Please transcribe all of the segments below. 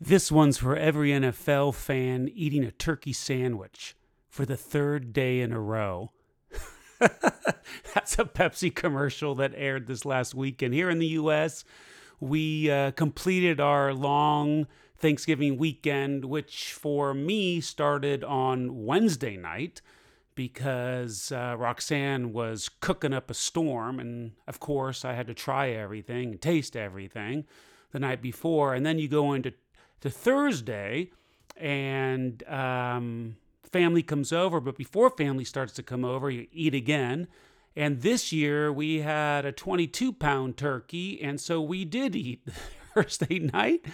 This one's for every NFL fan eating a turkey sandwich for the third day in a row. That's a Pepsi commercial that aired this last weekend. Here in the US, we uh, completed our long Thanksgiving weekend, which for me started on Wednesday night because uh, Roxanne was cooking up a storm. And of course, I had to try everything and taste everything the night before. And then you go into to Thursday, and um, family comes over. But before family starts to come over, you eat again. And this year we had a 22 pound turkey, and so we did eat Thursday night.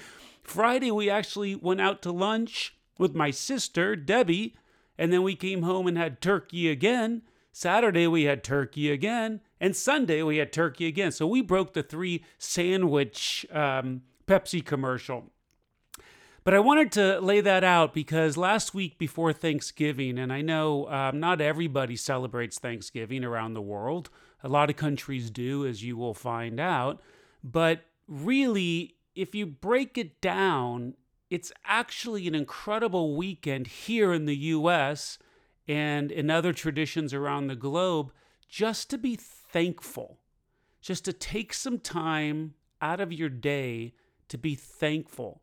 Friday we actually went out to lunch with my sister, Debbie, and then we came home and had turkey again. Saturday we had turkey again, and Sunday we had turkey again. So we broke the three sandwich um, Pepsi commercial. But I wanted to lay that out because last week before Thanksgiving, and I know um, not everybody celebrates Thanksgiving around the world, a lot of countries do, as you will find out. But really, if you break it down, it's actually an incredible weekend here in the US and in other traditions around the globe just to be thankful, just to take some time out of your day to be thankful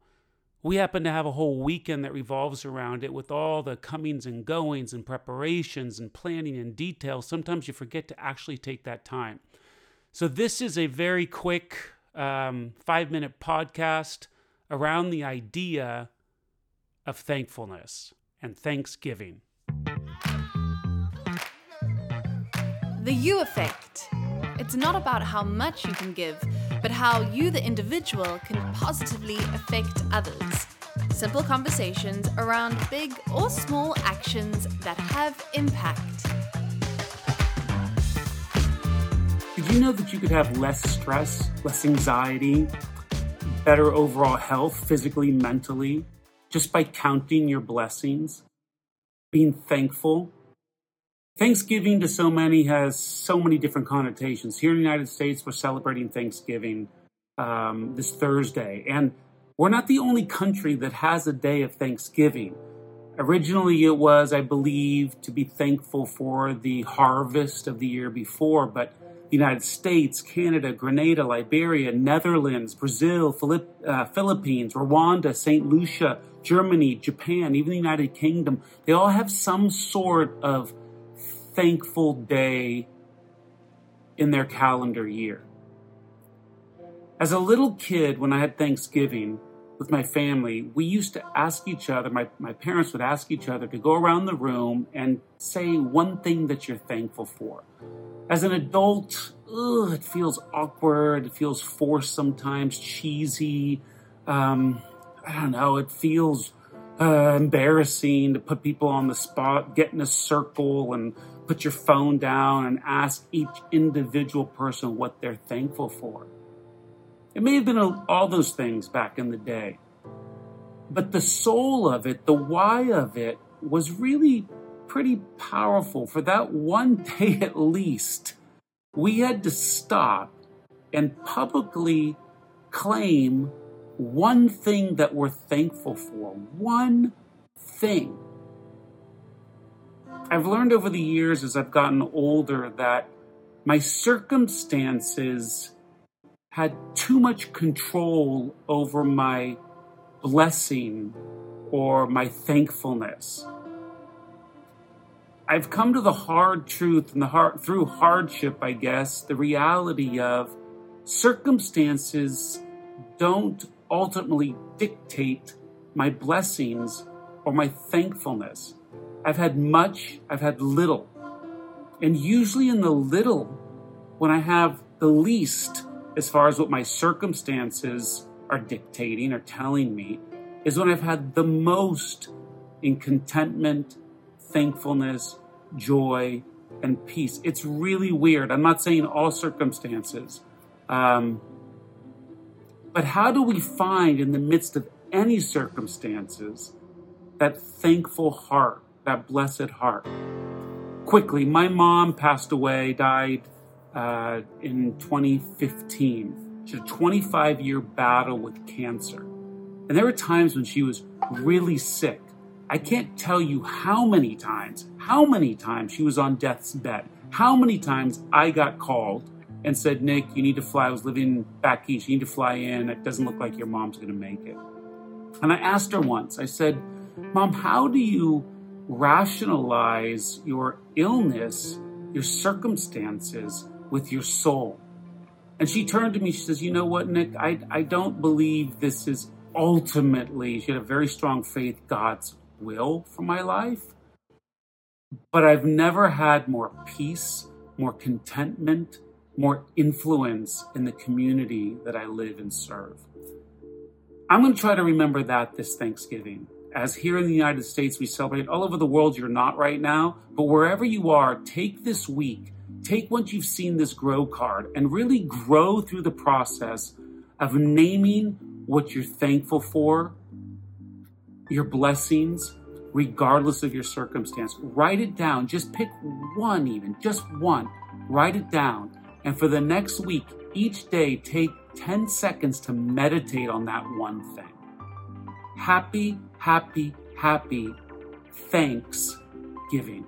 we happen to have a whole weekend that revolves around it with all the comings and goings and preparations and planning and details. Sometimes you forget to actually take that time. So, this is a very quick um, five minute podcast around the idea of thankfulness and thanksgiving. The U effect. It's not about how much you can give but how you, the individual, can positively affect others. Simple conversations around big or small actions that have impact. Did you know that you could have less stress, less anxiety, better overall health, physically, mentally, just by counting your blessings, being thankful? Thanksgiving to so many has so many different connotations. Here in the United States, we're celebrating Thanksgiving um, this Thursday, and we're not the only country that has a day of Thanksgiving. Originally, it was, I believe, to be thankful for the harvest of the year before, but the United States, Canada, Grenada, Liberia, Netherlands, Brazil, Philipp, uh, Philippines, Rwanda, St. Lucia, Germany, Japan, even the United Kingdom, they all have some sort of thankful day in their calendar year. As a little kid, when I had Thanksgiving with my family, we used to ask each other, my, my parents would ask each other to go around the room and say one thing that you're thankful for. As an adult, ugh, it feels awkward, it feels forced sometimes, cheesy. Um, I don't know, it feels uh, embarrassing to put people on the spot, get in a circle and put your phone down and ask each individual person what they're thankful for. It may have been all those things back in the day. But the soul of it, the why of it, was really pretty powerful. For that one day at least, we had to stop and publicly claim one thing that we're thankful for. One thing. I've learned over the years as I've gotten older that my circumstances had too much control over my blessing or my thankfulness. I've come to the hard truth and the hard, through hardship, I guess, the reality of circumstances don't ultimately dictate my blessings or my thankfulness. I've had much, I've had little. And usually in the little, when I have the least, as far as what my circumstances are dictating or telling me, is when I've had the most in contentment, thankfulness, joy, and peace. It's really weird. I'm not saying all circumstances. Um, but how do we find in the midst of any circumstances that thankful heart? that blessed heart. Quickly, my mom passed away, died uh, in 2015. She had a 25 year battle with cancer. And there were times when she was really sick. I can't tell you how many times, how many times she was on death's bed, how many times I got called and said, Nick, you need to fly. I was living back east. You need to fly in. It doesn't look like your mom's going to make it. And I asked her once, I said, Mom, how do you rationalize your illness, your circumstances with your soul? And she turned to me, she says, You know what, Nick? I, I don't believe this is ultimately, she had a very strong faith, God's will for my life. But I've never had more peace, more contentment, more influence in the community that I live and serve. I'm going to try to remember that this Thanksgiving. As here in the United States, we celebrate all over the world, you're not right now, but wherever you are, take this week, take once you've seen this grow card, and really grow through the process of naming what you're thankful for, your blessings, regardless of your circumstance. Write it down. Just pick one, even, just one. Write it down and for the next week, each day, take 10 seconds to meditate on that one thing. Happy, happy, happy Thanksgiving.